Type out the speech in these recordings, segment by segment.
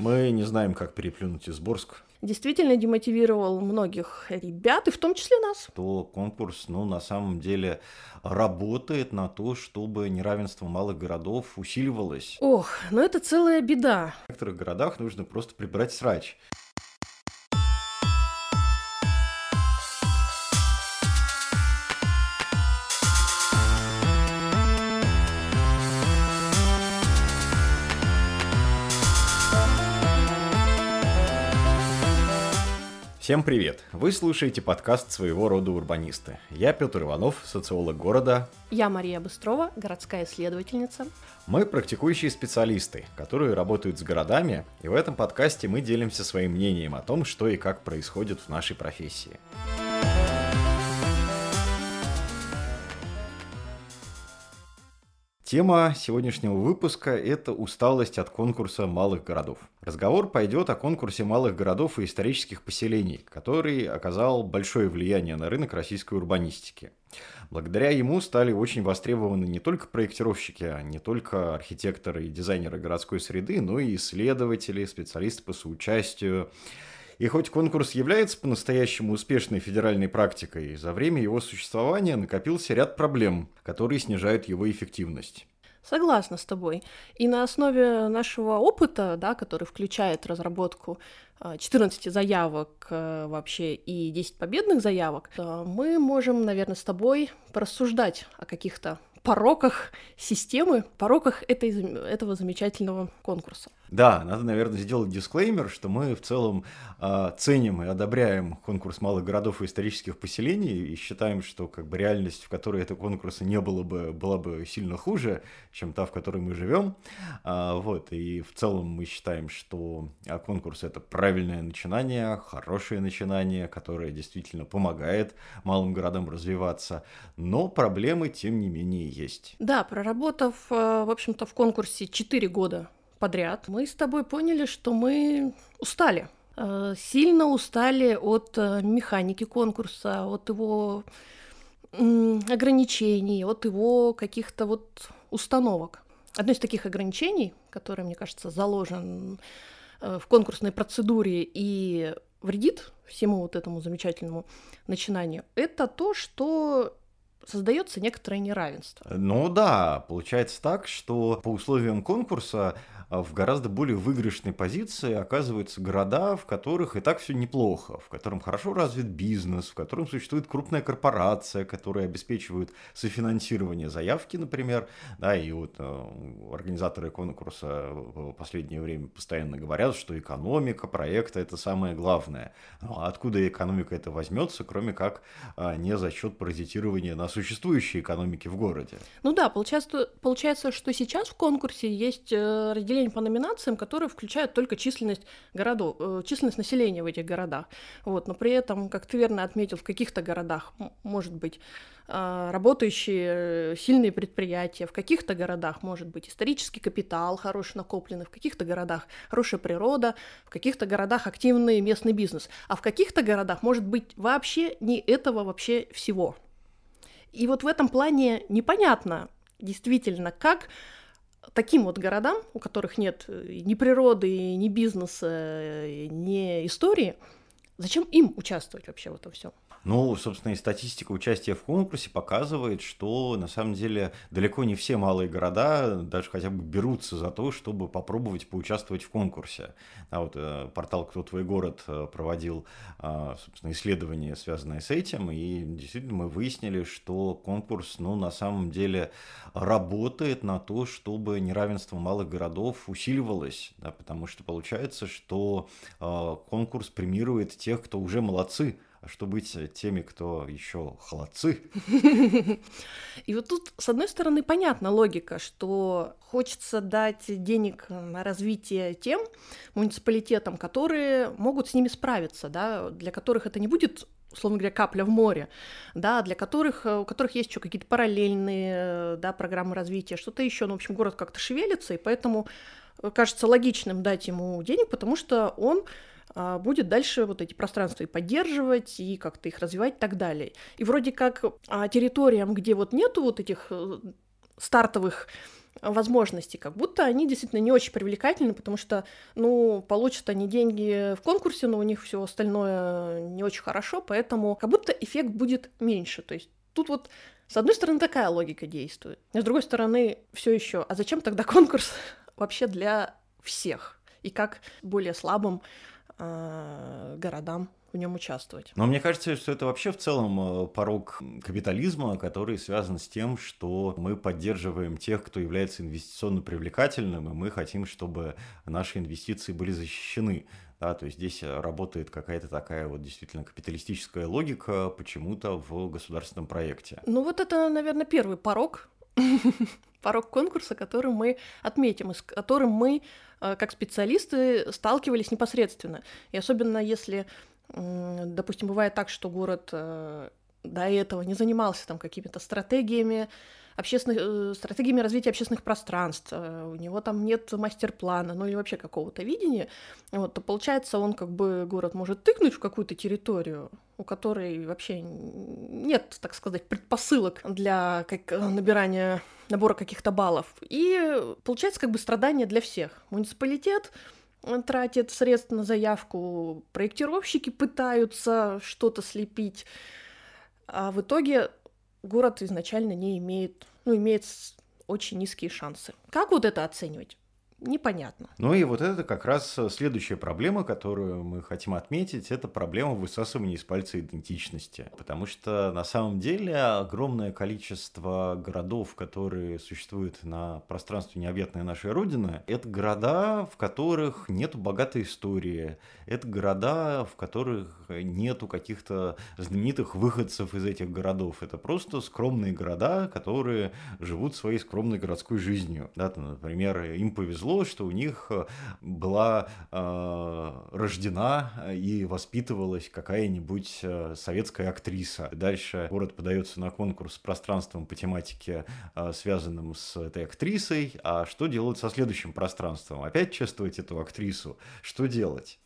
Мы не знаем, как переплюнуть Изборск. Действительно демотивировал многих ребят, и в том числе нас. То конкурс, ну, на самом деле, работает на то, чтобы неравенство малых городов усиливалось. Ох, ну это целая беда. В некоторых городах нужно просто прибрать срач. Всем привет! Вы слушаете подкаст своего рода урбанисты. Я Петр Иванов, социолог города. Я Мария Быстрова, городская исследовательница. Мы практикующие специалисты, которые работают с городами, и в этом подкасте мы делимся своим мнением о том, что и как происходит в нашей профессии. Тема сегодняшнего выпуска – это усталость от конкурса малых городов. Разговор пойдет о конкурсе малых городов и исторических поселений, который оказал большое влияние на рынок российской урбанистики. Благодаря ему стали очень востребованы не только проектировщики, а не только архитекторы и дизайнеры городской среды, но и исследователи, специалисты по соучастию, и хоть конкурс является по-настоящему успешной федеральной практикой, за время его существования накопился ряд проблем, которые снижают его эффективность. Согласна с тобой. И на основе нашего опыта, да, который включает разработку 14 а, заявок э, вообще и 10 победных заявок, э, мы можем, наверное, с тобой порассуждать о каких-то пороках системы, пороках этой, этого замечательного конкурса. Да, надо, наверное, сделать дисклеймер, что мы в целом э, ценим и одобряем конкурс малых городов и исторических поселений и считаем, что как бы реальность, в которой этого конкурса не было бы, была бы сильно хуже, чем та, в которой мы живем. А, вот, и в целом мы считаем, что конкурс это правильное начинание, хорошее начинание, которое действительно помогает малым городам развиваться, но проблемы, тем не менее, есть. Да, проработав, э, в общем-то, в конкурсе 4 года подряд, мы с тобой поняли, что мы устали. Э, сильно устали от э, механики конкурса, от его ограничений, от его каких-то вот установок. Одно из таких ограничений, которое, мне кажется, заложен э, в конкурсной процедуре и вредит всему вот этому замечательному начинанию, это то, что создается некоторое неравенство. Ну да, получается так, что по условиям конкурса в гораздо более выигрышной позиции оказываются города, в которых и так все неплохо, в котором хорошо развит бизнес, в котором существует крупная корпорация, которая обеспечивает софинансирование заявки, например, да, и вот э, организаторы конкурса в последнее время постоянно говорят, что экономика проекта это самое главное. Ну, а откуда экономика это возьмется, кроме как э, не за счет паразитирования на существующей экономике в городе? Ну да, получается, получается, что сейчас в конкурсе есть э, разделение разделение по номинациям, которые включают только численность городов, э, численность населения в этих городах. Вот, но при этом, как ты верно отметил, в каких-то городах может быть э, работающие э, сильные предприятия, в каких-то городах может быть исторический капитал хороший накопленный, в каких-то городах хорошая природа, в каких-то городах активный местный бизнес, а в каких-то городах может быть вообще не этого вообще всего. И вот в этом плане непонятно действительно, как таким вот городам, у которых нет э, ни природы, ни бизнеса, э, ни истории, зачем им участвовать вообще в этом всем? Ну, собственно, и статистика участия в конкурсе показывает, что на самом деле далеко не все малые города даже хотя бы берутся за то, чтобы попробовать поучаствовать в конкурсе. А вот э, портал «Кто твой город» э, проводил, э, собственно, исследование, связанное с этим, и действительно мы выяснили, что конкурс, ну, на самом деле работает на то, чтобы неравенство малых городов усиливалось, да, потому что получается, что э, конкурс премирует тех, кто уже молодцы, а что быть теми, кто еще холодцы? И вот тут, с одной стороны, понятна логика, что хочется дать денег на развитие тем муниципалитетам, которые могут с ними справиться, да, для которых это не будет условно говоря, капля в море, да, для которых, у которых есть еще какие-то параллельные, да, программы развития, что-то еще, ну, в общем, город как-то шевелится, и поэтому кажется логичным дать ему денег, потому что он будет дальше вот эти пространства и поддерживать, и как-то их развивать и так далее. И вроде как а, территориям, где вот нету вот этих э, стартовых возможностей, как будто они действительно не очень привлекательны, потому что, ну, получат они деньги в конкурсе, но у них все остальное не очень хорошо, поэтому как будто эффект будет меньше. То есть тут вот с одной стороны такая логика действует, а с другой стороны все еще. А зачем тогда конкурс вообще для всех? И как более слабым э, городам в нем участвовать. Но мне кажется, что это вообще в целом э, порог капитализма, который связан с тем, что мы поддерживаем тех, кто является инвестиционно привлекательным, и мы хотим, чтобы наши инвестиции были защищены. Да, то есть здесь работает какая-то такая вот действительно капиталистическая логика почему-то в государственном проекте. Ну вот это, наверное, первый порог, порог конкурса, который мы отметим, и с которым мы, э, как специалисты, сталкивались непосредственно. И особенно если Допустим, бывает так, что город э, до этого не занимался там какими-то стратегиями, общественных, э, стратегиями развития общественных пространств, э, у него там нет мастер-плана, ну или вообще какого-то видения, вот, то получается он как бы город может тыкнуть в какую-то территорию, у которой вообще нет, так сказать, предпосылок для как, набирания набора каких-то баллов. И получается как бы страдание для всех. Муниципалитет тратит средства на заявку, проектировщики пытаются что-то слепить, а в итоге город изначально не имеет, ну, имеет очень низкие шансы. Как вот это оценивать? Непонятно. Ну и вот это как раз следующая проблема, которую мы хотим отметить, это проблема высасывания из пальца идентичности. Потому что на самом деле огромное количество городов, которые существуют на пространстве необъятной нашей Родины, это города, в которых нет богатой истории, это города, в которых нету каких-то знаменитых выходцев из этих городов. Это просто скромные города, которые живут своей скромной городской жизнью. Да, например, им повезло повезло, что у них э, была э, рождена и воспитывалась какая-нибудь э, советская актриса. Дальше город подается на конкурс с пространством по тематике, э, связанным с этой актрисой. А что делать со следующим пространством? Опять чествовать эту актрису? Что делать?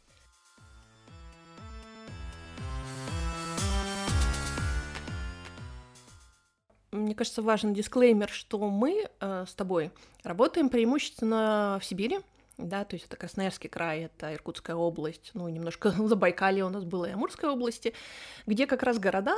Мне кажется, важен дисклеймер, что мы э, с тобой работаем преимущественно в Сибири, да, то есть это Красноярский край, это Иркутская область, ну, немножко Забайкалье у нас было и Амурской области, где как раз города,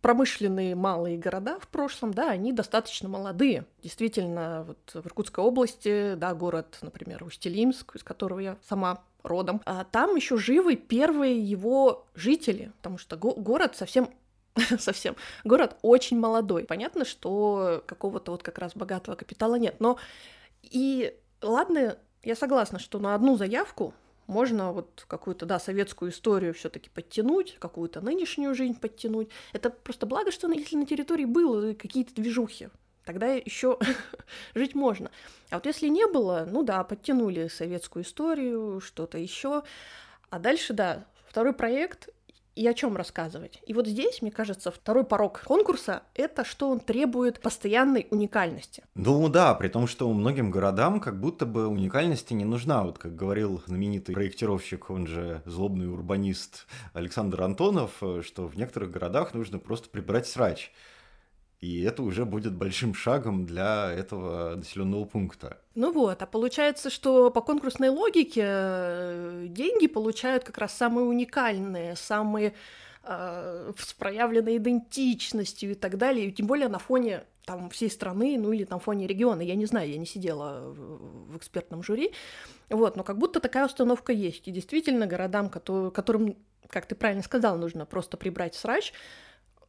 промышленные малые города в прошлом, да, они достаточно молодые. Действительно, вот в Иркутской области, да, город, например, Устилимск, из которого я сама родом, а там еще живы первые его жители, потому что го- город совсем совсем. Город очень молодой. Понятно, что какого-то вот как раз богатого капитала нет. Но и ладно, я согласна, что на одну заявку можно вот какую-то, да, советскую историю все-таки подтянуть, какую-то нынешнюю жизнь подтянуть. Это просто благо, что если на территории было какие-то движухи, тогда еще жить можно. А вот если не было, ну да, подтянули советскую историю, что-то еще. А дальше, да, второй проект и о чем рассказывать. И вот здесь, мне кажется, второй порог конкурса — это что он требует постоянной уникальности. Ну да, при том, что многим городам как будто бы уникальности не нужна. Вот как говорил знаменитый проектировщик, он же злобный урбанист Александр Антонов, что в некоторых городах нужно просто прибрать срач. И это уже будет большим шагом для этого населенного пункта. Ну вот, а получается, что по конкурсной логике э, деньги получают как раз самые уникальные, самые э, с проявленной идентичностью и так далее, и тем более на фоне там всей страны, ну или на фоне региона, я не знаю, я не сидела в, в экспертном жюри, вот, но как будто такая установка есть, и действительно городам, которым, как ты правильно сказал, нужно просто прибрать срач,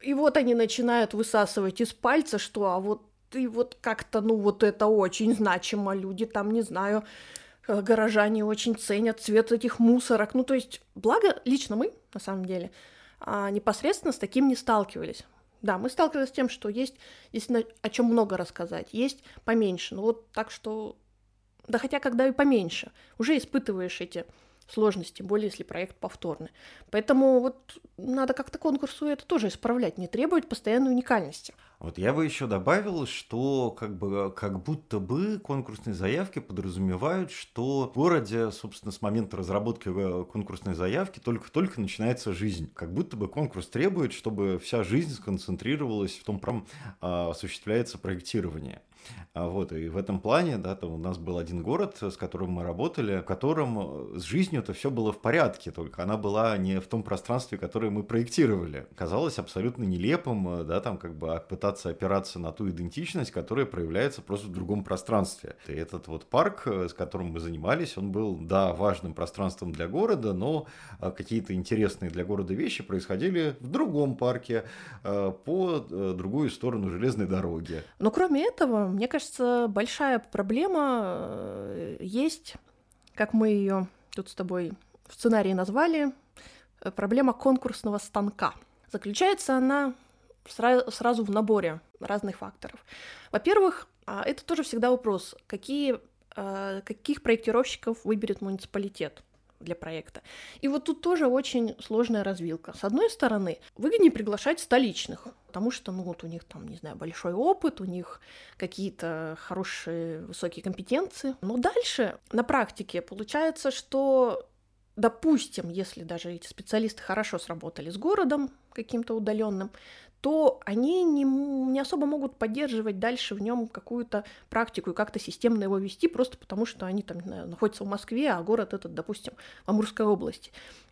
и вот они начинают высасывать из пальца, что а вот ты вот как-то, ну вот это очень значимо, люди там, не знаю, э, горожане очень ценят цвет этих мусорок. Ну, то есть, благо, лично мы, на самом деле, а, непосредственно с таким не сталкивались. Да, мы сталкивались с тем, что есть, есть о чем много рассказать, есть поменьше. Ну вот так что, да хотя когда и поменьше, уже испытываешь эти сложности, тем более если проект повторный. Поэтому вот надо как-то конкурсу это тоже исправлять, не требовать постоянной уникальности. Вот я бы еще добавил, что как бы как будто бы конкурсные заявки подразумевают, что в городе, собственно, с момента разработки э, конкурсной заявки только-только начинается жизнь. Как будто бы конкурс требует, чтобы вся жизнь сконцентрировалась в том, прям осуществляется проектирование. А вот, и в этом плане, да, то у нас был один город, с которым мы работали, в котором с жизнью это все было в порядке, только она была не в том пространстве, которое мы проектировали. Казалось абсолютно нелепым, да, там как бы пытаться опираться на ту идентичность, которая проявляется просто в другом пространстве. И этот вот парк, с которым мы занимались, он был, да, важным пространством для города, но какие-то интересные для города вещи происходили в другом парке по э, другую сторону железной дороги. Но кроме этого, мне кажется, большая проблема э, есть, как мы ее тут с тобой в сценарии назвали, э, проблема конкурсного станка. Заключается она сразу в наборе разных факторов. Во-первых, а, это тоже всегда вопрос, какие, а, каких проектировщиков выберет муниципалитет для проекта. И вот тут тоже очень сложная развилка. С одной стороны, выгоднее приглашать столичных, потому что, ну, вот у них там, не знаю, большой опыт, у них какие-то хорошие высокие компетенции. Но дальше на практике получается, что допустим, если даже эти специалисты хорошо сработали с городом каким-то удаленным, то они не, не особо могут поддерживать дальше в нем какую-то практику и как-то системно его вести, просто потому что они там знаю, находятся в Москве, а город этот, допустим, в Амурской области.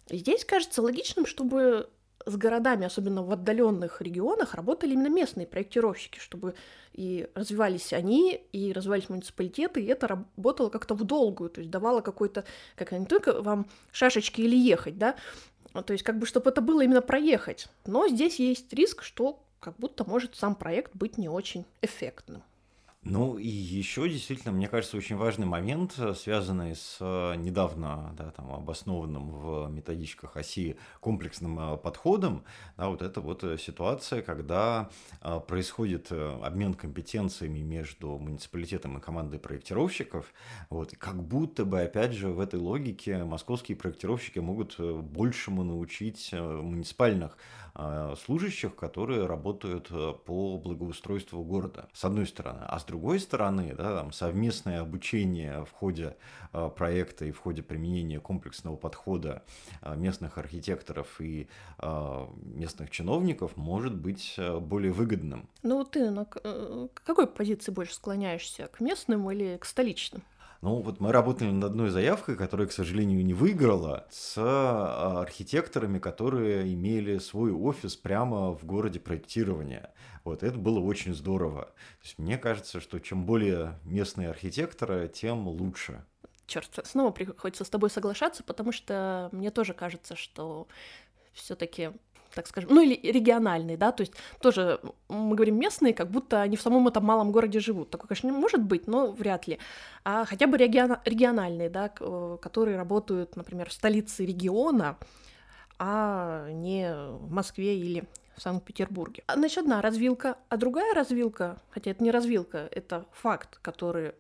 Здесь кажется логичным, чтобы с городами, особенно в отдаленных регионах, работали именно местные проектировщики, чтобы и развивались они, и развивались муниципалитеты, и это работало как-то в долгую, то есть давало какой-то, как не только вам шашечки или ехать, да, то есть как бы, чтобы это было именно проехать. Но здесь есть риск, что как будто может сам проект быть не очень эффектным. Ну и еще действительно, мне кажется, очень важный момент, э, связанный с э, недавно да, там, обоснованным в методичках оси комплексным э, подходом, да, вот это вот ситуация, когда происходит обмен компетенциями между муниципалитетом и командой проектировщиков, вот, как будто бы, опять же, в этой логике московские проектировщики могут большему научить муниципальных служащих, которые работают э, по благоустройству города, с одной стороны. А с другой стороны, да, там, совместное обучение в ходе а, проекта и в ходе применения комплексного подхода а, местных архитекторов и местных чиновников может быть э, более выгодным. Ну, ты на э, какой позиции больше склоняешься? К местным или к столичным? Ну, вот мы работали над одной заявкой, которая, к сожалению, не выиграла, с а, архитекторами, которые имели свой офис прямо в городе проектирования. Вот это было очень здорово. То есть мне кажется, что чем более местные архитекторы, тем лучше. Черт, снова приходится с тобой соглашаться, потому что мне тоже кажется, что все-таки так скажем, ну или региональные, да, то есть тоже мы говорим местные, как будто они в самом этом малом городе живут. Такое, конечно, не может быть, но вряд ли. А хотя бы регион, региональные, да, которые работают, например, в столице региона, а не в Москве или в Санкт-Петербурге. А, значит, одна развилка, а другая развилка, хотя это не развилка, это факт, который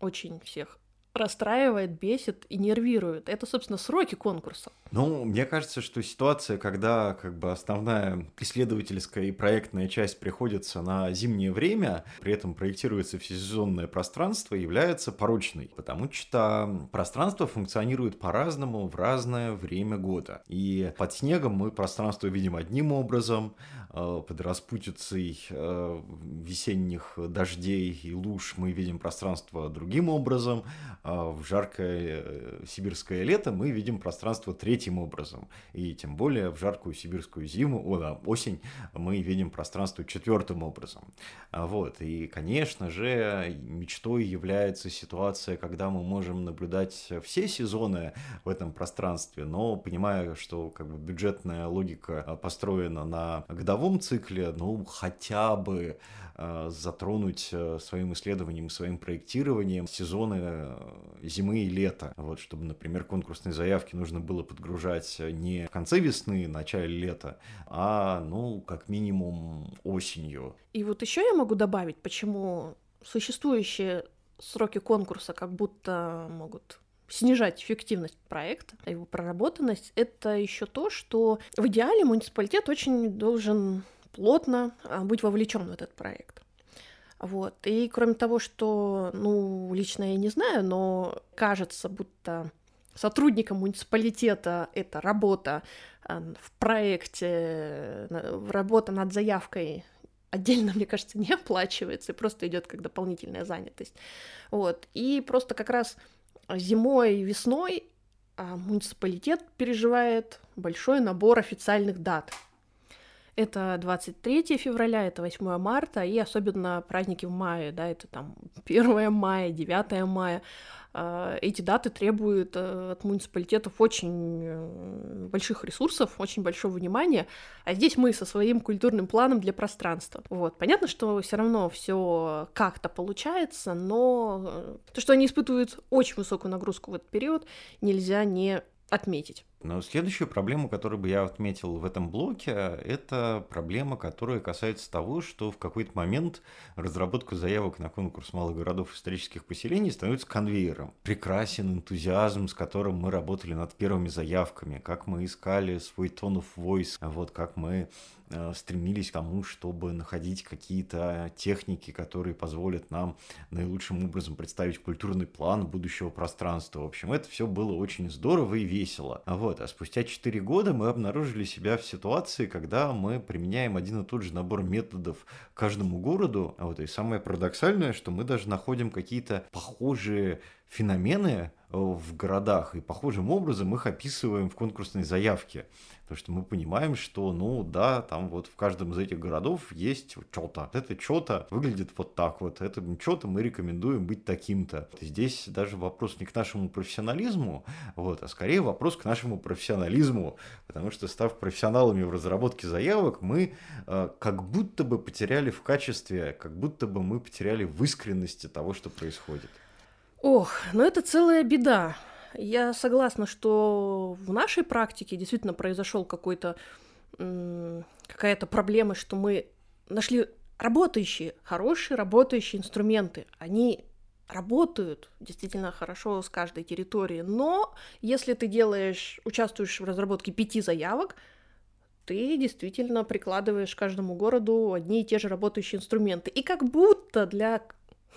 очень всех расстраивает, бесит и нервирует. Это, собственно, сроки конкурса. Ну, мне кажется, что ситуация, когда как бы основная исследовательская и проектная часть приходится на зимнее время, при этом проектируется всесезонное пространство, является порочной, потому что пространство функционирует по-разному в разное время года. И под снегом мы пространство видим одним образом, под распутицей э, весенних дождей и луж мы видим пространство другим образом, а в жаркое э, сибирское лето мы видим пространство третьим образом. И тем более в жаркую сибирскую зиму, о, да, осень, мы видим пространство четвертым образом. А вот. И, конечно же, мечтой является ситуация, когда мы можем наблюдать все сезоны в этом пространстве, но понимая, что как бы бюджетная логика построена на годовом цикле, ну, хотя бы Э, затронуть э, своим исследованием своим проектированием сезоны э, зимы и лета. Вот, чтобы, например, конкурсные заявки нужно было подгружать не в конце весны, начале лета, а, ну, как минимум осенью. И вот еще я могу добавить, почему существующие сроки конкурса как будто могут снижать эффективность проекта, а его проработанность, это еще то, что в идеале муниципалитет очень должен плотно а, быть вовлечен в этот проект. Вот. И кроме того, что, ну, лично я не знаю, но кажется, будто сотрудникам муниципалитета это работа а, в проекте, работа над заявкой отдельно, мне кажется, не оплачивается, и просто идет как дополнительная занятость. Вот. И просто как раз зимой и весной а, муниципалитет переживает большой набор официальных дат. Это 23 февраля, это 8 марта, и особенно праздники в мае, да, это там 1 мая, 9 мая. А, эти даты требуют э, от муниципалитетов очень э, больших ресурсов, очень большого внимания, а здесь мы со своим культурным планом для пространства. Вот. Понятно, что все равно все как-то получается, но э, то, что они испытывают очень высокую нагрузку в этот период, нельзя не отметить. Но следующую проблему, которую бы я отметил в этом блоке, это проблема, которая касается того, что в какой-то момент разработка заявок на конкурс малых городов исторических поселений становится конвейером. Прекрасен энтузиазм, с которым мы работали над первыми заявками, как мы искали свой tone of voice, вот как мы Э, стремились к тому, чтобы находить какие-то техники, которые позволят нам наилучшим образом представить культурный план будущего пространства. В общем, это все было очень здорово и весело. А вот, а спустя 4 года мы обнаружили себя в ситуации, когда мы применяем один и тот же набор методов каждому городу. А вот, и самое парадоксальное, что мы даже находим какие-то похожие феномены э, в городах, и похожим образом их описываем в конкурсной заявке. Потому что мы понимаем, что, ну да, там вот в каждом из этих городов есть что-то. Это что-то выглядит вот так вот. Это что-то мы рекомендуем быть таким-то. Здесь даже вопрос не к нашему профессионализму, вот, а скорее вопрос к нашему профессионализму. Потому что, став профессионалами в разработке заявок, мы э, как будто бы потеряли в качестве, как будто бы мы потеряли в искренности того, что происходит. Ох, ну это целая беда. Я согласна, что в нашей практике действительно произошел какой-то какая-то проблема, что мы нашли работающие, хорошие работающие инструменты. Они работают действительно хорошо с каждой территории, но если ты делаешь, участвуешь в разработке пяти заявок, ты действительно прикладываешь каждому городу одни и те же работающие инструменты. И как будто для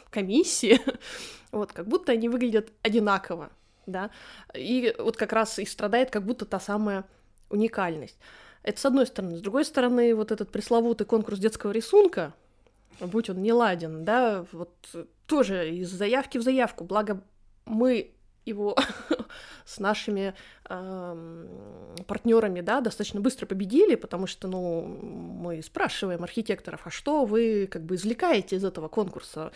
комиссии, вот, как будто они выглядят одинаково да, и вот как раз и страдает как будто та самая уникальность. Это с одной стороны. С другой стороны, вот этот пресловутый конкурс детского рисунка, будь он не ладен, да, вот тоже из заявки в заявку, благо мы его с нашими э, партнерами, да, достаточно быстро победили, потому что, ну, мы спрашиваем архитекторов, а что вы как бы извлекаете из этого конкурса?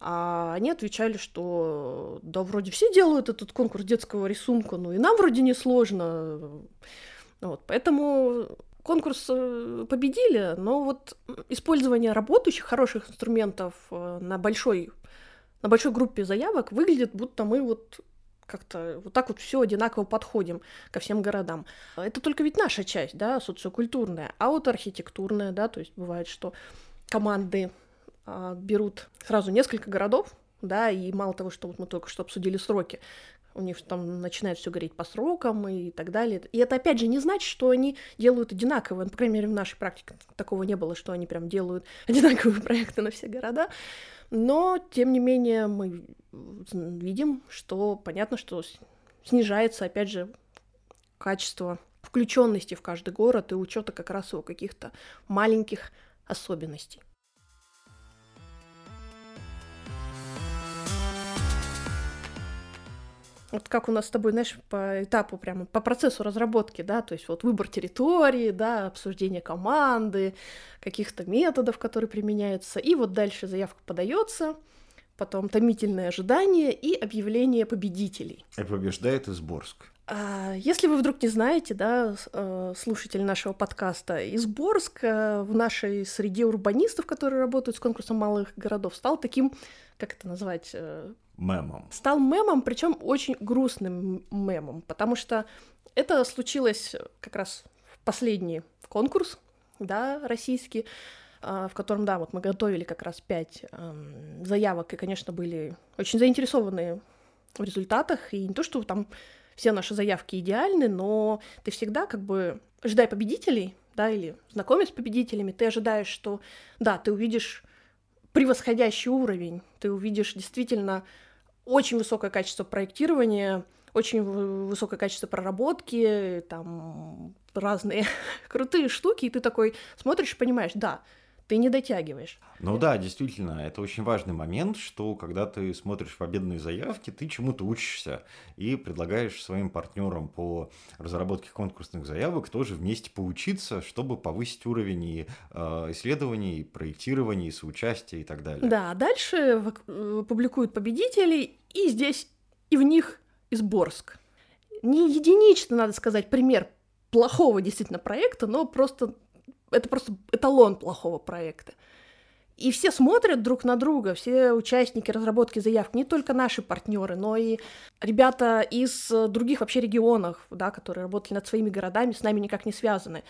А они отвечали, что да, вроде все делают этот конкурс детского рисунка, ну и нам вроде не сложно. Вот, поэтому конкурс э, победили, но вот использование работающих, хороших инструментов э, на большой, на большой группе заявок выглядит, будто мы вот как-то вот так вот все одинаково подходим ко всем городам. Это только ведь наша часть, да, социокультурная, а вот архитектурная, да, то есть бывает, что команды берут сразу несколько городов, да, и мало того, что вот мы только что обсудили сроки, у них там начинает все гореть по срокам и так далее. И это, опять же, не значит, что они делают одинаково. По крайней мере, в нашей практике такого не было, что они прям делают одинаковые проекты на все города. Но, тем не менее, мы видим, что понятно, что снижается, опять же, качество включенности в каждый город и учета как раз его каких-то маленьких особенностей. Вот как у нас с тобой, знаешь, по этапу прямо, по процессу разработки, да, то есть вот выбор территории, да, обсуждение команды, каких-то методов, которые применяются, и вот дальше заявка подается, потом томительное ожидание и объявление победителей. И побеждает Изборск. А, если вы вдруг не знаете, да, э, слушатель нашего подкаста, Изборск э, в нашей среде урбанистов, которые работают с конкурсом малых городов, стал таким, как это назвать, э, мемом. Стал мемом, причем очень грустным мемом, потому что это случилось как раз в последний конкурс, да, российский, а, в котором, да, вот мы готовили как раз пять эм, заявок, и, конечно, были очень заинтересованы в результатах, и не то, что там все наши заявки идеальны, но ты всегда как бы, ожидая победителей, да, или знакомясь с победителями, ты ожидаешь, что, да, ты увидишь превосходящий уровень, ты увидишь действительно очень высокое качество проектирования, очень высокое качество проработки, там разные крутые штуки, и ты такой смотришь и понимаешь, да, ты не дотягиваешь. Ну да, действительно, это очень важный момент, что когда ты смотришь победные заявки, ты чему-то учишься и предлагаешь своим партнерам по разработке конкурсных заявок тоже вместе поучиться, чтобы повысить уровень и э, исследований, и проектирования, и соучастия и так далее. Да, дальше публикуют победителей, и здесь и в них Изборск. Не единично, надо сказать, пример плохого действительно проекта, но просто это просто эталон плохого проекта. И все смотрят друг на друга, все участники разработки заявок, не только наши партнеры, но и ребята из других вообще регионов, да, которые работали над своими городами, с нами никак не связаны.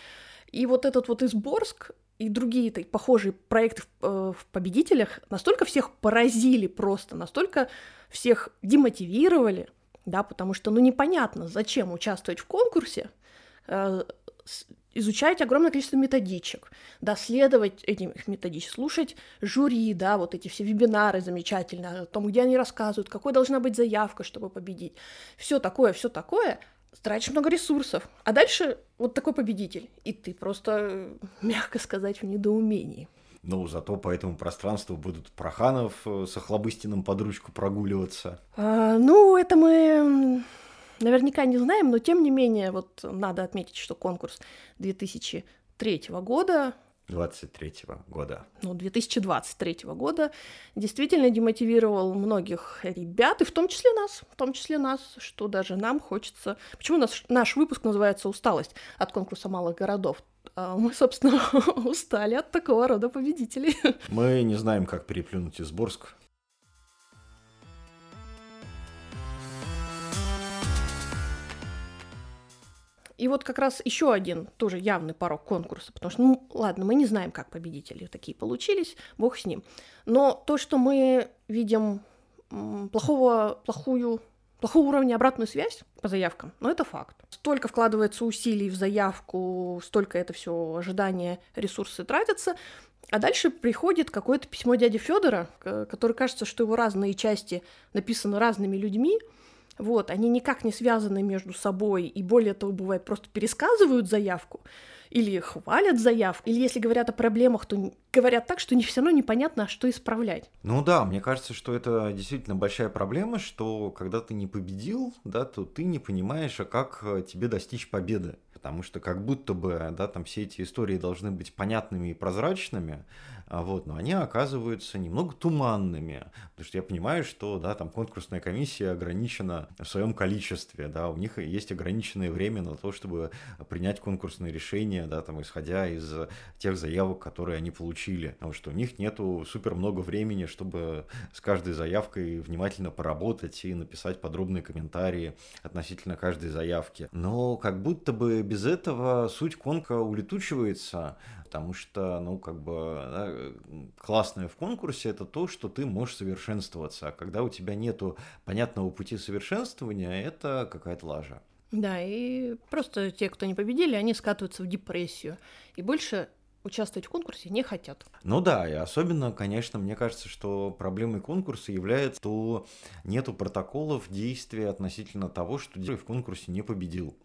И вот этот вот Изборск и другие так, похожие проекты в, э, в победителях настолько всех поразили просто, настолько всех демотивировали, да, потому что, ну, непонятно, зачем участвовать в конкурсе, э, изучать огромное количество методичек, да, следовать этим методичкам, слушать жюри, да, вот эти все вебинары замечательные о том, где они рассказывают, какой должна быть заявка, чтобы победить. Все такое, все такое, тратишь много ресурсов. А дальше вот такой победитель, и ты просто, мягко сказать, в недоумении. Ну, зато по этому пространству будут Проханов э, с Охлобыстиным под ручку прогуливаться. А, ну, это мы наверняка не знаем, но тем не менее, вот надо отметить, что конкурс 2003 года 23 года. Ну, 2023 года действительно демотивировал многих ребят, и в том числе нас, в том числе нас, что даже нам хочется... Почему наш, наш выпуск называется «Усталость от конкурса малых городов»? А мы, собственно, устали от такого рода победителей. Мы не знаем, как переплюнуть Изборск. И вот как раз еще один тоже явный порог конкурса, потому что, ну, ладно, мы не знаем, как победители такие получились, бог с ним. Но то, что мы видим плохого, плохую, плохого уровня обратную связь по заявкам, ну, это факт. Столько вкладывается усилий в заявку, столько это все ожидания, ресурсы тратятся, а дальше приходит какое-то письмо дяди Федора, который кажется, что его разные части написаны разными людьми, вот, они никак не связаны между собой, и более того, бывает, просто пересказывают заявку, или хвалят заявку, или если говорят о проблемах, то говорят так, что не все равно непонятно, что исправлять. Ну да, мне кажется, что это действительно большая проблема, что когда ты не победил, да, то ты не понимаешь, а как э, тебе достичь победы потому что как будто бы, да, там все эти истории должны быть понятными и прозрачными, а вот, но они оказываются немного туманными, потому что я понимаю, что, да, там конкурсная комиссия ограничена в своем количестве, да, у них есть ограниченное время на то, чтобы принять конкурсные решения, да, там, исходя из тех заявок, которые они получили, потому что у них нету супер много времени, чтобы с каждой заявкой внимательно поработать и написать подробные комментарии относительно каждой заявки. Но как будто бы без этого суть конка улетучивается, потому что, ну, как бы, да, классное в конкурсе это то, что ты можешь совершенствоваться, а когда у тебя нету понятного пути совершенствования, это какая-то лажа. Да, и просто те, кто не победили, они скатываются в депрессию. И больше участвовать в конкурсе не хотят. Ну да, и особенно, конечно, мне кажется, что проблемой конкурса является, что нету протоколов действия относительно того, что в конкурсе не победил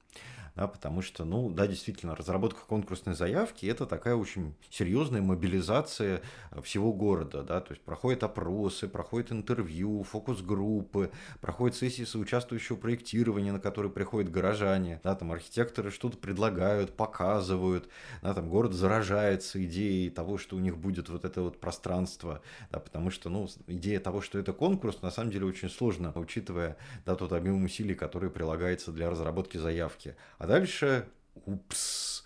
да, потому что, ну, да, действительно, разработка конкурсной заявки – это такая очень серьезная мобилизация всего города, да, то есть проходят опросы, проходят интервью, фокус-группы, проходят сессии соучаствующего проектирования, на которые приходят горожане, да, там архитекторы что-то предлагают, показывают, да, там город заражается идеей того, что у них будет вот это вот пространство, да, потому что, ну, идея того, что это конкурс, на самом деле очень сложно, учитывая, да, тот объем усилий, который прилагается для разработки заявки. А дальше, упс,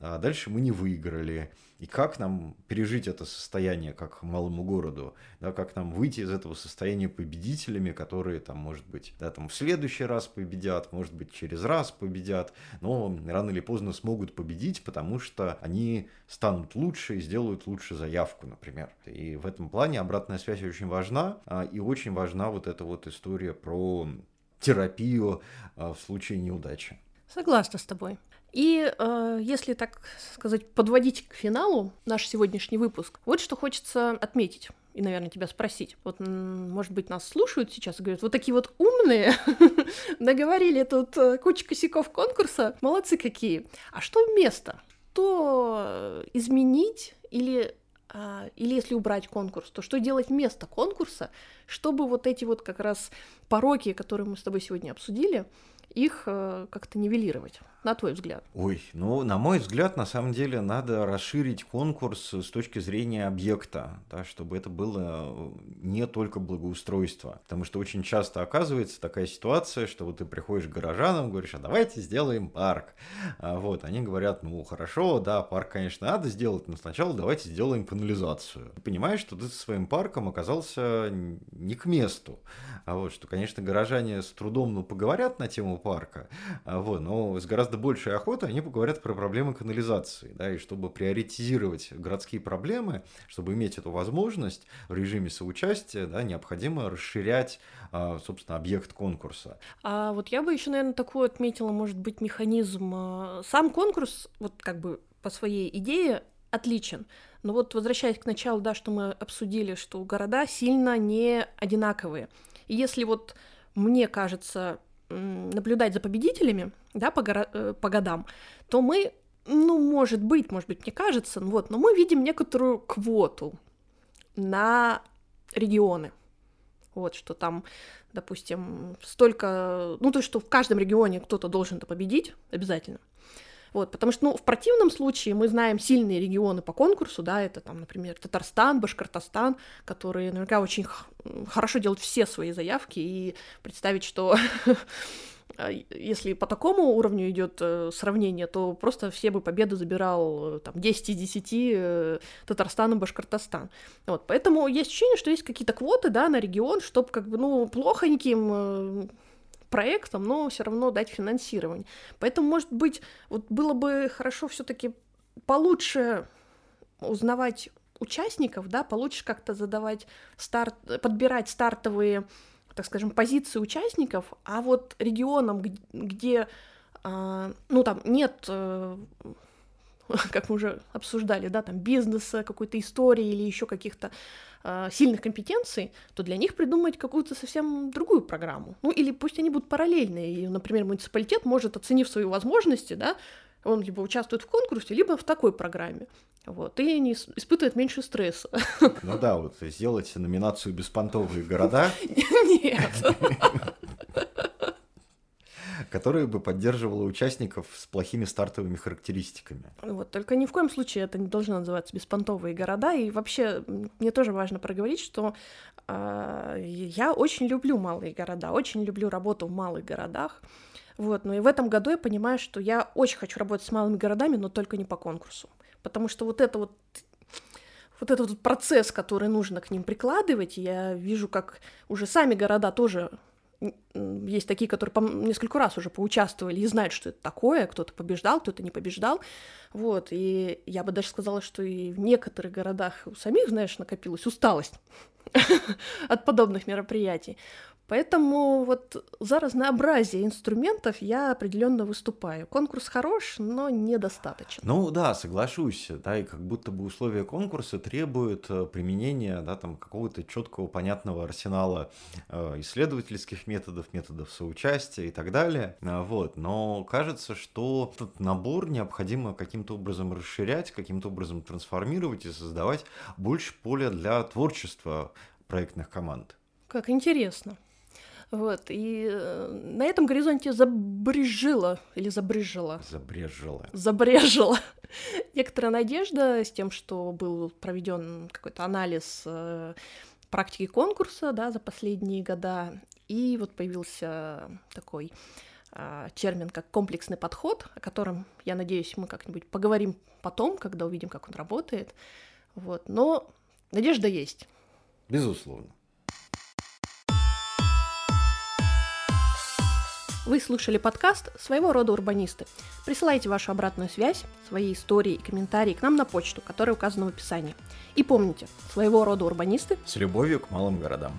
а дальше мы не выиграли. И как нам пережить это состояние как малому городу, да, как нам выйти из этого состояния победителями, которые там, может быть, да, там в следующий раз победят, может быть, через раз победят, но рано или поздно смогут победить, потому что они станут лучше и сделают лучше заявку, например. И в этом плане обратная связь очень важна, а, и очень важна вот эта вот история про терапию а, в случае неудачи. Согласна с тобой. И э, если так сказать, подводить к финалу наш сегодняшний выпуск, вот что хочется отметить и, наверное, тебя спросить. Вот, может быть, нас слушают сейчас и говорят, вот такие вот умные, наговорили тут э, кучу косяков конкурса, молодцы какие. А что вместо? Что изменить или А, или если убрать конкурс, то что делать вместо конкурса, чтобы вот эти вот как раз пороки, которые мы с тобой сегодня обсудили, их э, как-то нивелировать, на твой взгляд? Ой, ну, на мой взгляд, на самом деле, надо расширить конкурс с точки зрения объекта, да, чтобы это было э, не только благоустройство. Потому что очень часто оказывается такая ситуация, что вот ты приходишь к горожанам, говоришь, а давайте сделаем парк. А вот, они говорят, ну, хорошо, да, парк, конечно, надо сделать, но сначала давайте сделаем канализацию. Ты понимаешь, что ты со своим парком оказался не к месту. А вот, что, конечно, горожане с трудом, ну, поговорят на тему парка, а, вот, но с гораздо большей охотой они поговорят про проблемы канализации, да, и чтобы приоритизировать городские проблемы, чтобы иметь эту возможность в режиме соучастия, да, необходимо расширять, а, собственно, объект конкурса. А вот я бы еще, наверное, такую отметила, может быть, механизм. А, сам конкурс, вот как бы по своей идее, отличен. Но вот возвращаясь к началу, да, что мы обсудили, что города сильно не одинаковые. И если вот мне кажется, наблюдать за победителями, да, по, горо- э, по годам, то мы, ну, может быть, может быть, мне кажется, ну вот, но мы видим некоторую квоту на регионы. Вот, что там, допустим, столько... Ну, то что в каждом регионе кто-то должен это победить обязательно. Вот, потому что, ну, в противном случае мы знаем сильные регионы по конкурсу, да, это там, например, Татарстан, Башкортостан, которые наверняка очень хорошо делают все свои заявки, и представить, что а, если по такому уровню идет э, сравнение, то просто все бы победы забирал э, там 10 из 10 э, Татарстан и Башкортостан. Вот, поэтому есть ощущение, что есть какие-то квоты, да, на регион, чтобы как бы, ну, плохоньким проектам, но все равно дать финансирование. Поэтому, может быть, вот было бы хорошо все-таки получше узнавать участников, да, получше как-то задавать старт, подбирать стартовые, так скажем, позиции участников, а вот регионам, где, э, ну там нет э, как мы уже обсуждали, да, там бизнеса, какой-то истории или еще каких-то э, сильных компетенций, то для них придумать какую-то совсем другую программу. Ну или пусть они будут параллельные. И, например, муниципалитет может, оценив свои возможности, да, он либо участвует в конкурсе, либо в такой программе. Вот, и не испытывает меньше стресса. Ну да, вот сделать номинацию «Беспонтовые города». Нет которая бы поддерживала участников с плохими стартовыми характеристиками. Вот, только ни в коем случае это не должно называться беспонтовые города. И вообще мне тоже важно проговорить, что э, я очень люблю малые города, очень люблю работу в малых городах. Вот, но и в этом году я понимаю, что я очень хочу работать с малыми городами, но только не по конкурсу. Потому что вот это вот вот этот вот процесс, который нужно к ним прикладывать, я вижу, как уже сами города тоже есть такие, которые по несколько раз уже поучаствовали и знают, что это такое, кто-то побеждал, кто-то не побеждал, вот, и я бы даже сказала, что и в некоторых городах у самих, знаешь, накопилась усталость от подобных мероприятий, Поэтому вот за разнообразие инструментов я определенно выступаю. Конкурс хорош, но недостаточно. Ну да, соглашусь, да, и как будто бы условия конкурса требуют э, применения, да, там какого-то четкого, понятного арсенала э, исследовательских методов, методов соучастия и так далее. А, вот, но кажется, что этот набор необходимо каким-то образом расширять, каким-то образом трансформировать и создавать больше поля для творчества проектных команд. Как интересно. Вот, и э, на этом горизонте забрежило, или забрежило. Забрежило. Забрежило. Некоторая надежда с тем, что был проведен какой-то анализ э, практики конкурса, да, за последние года, и вот появился такой э, термин, как комплексный подход, о котором, я надеюсь, мы как-нибудь поговорим потом, когда увидим, как он работает. Вот, но надежда есть. Безусловно. Вы слушали подкаст «Своего рода урбанисты». Присылайте вашу обратную связь, свои истории и комментарии к нам на почту, которая указана в описании. И помните, своего рода урбанисты с любовью к малым городам.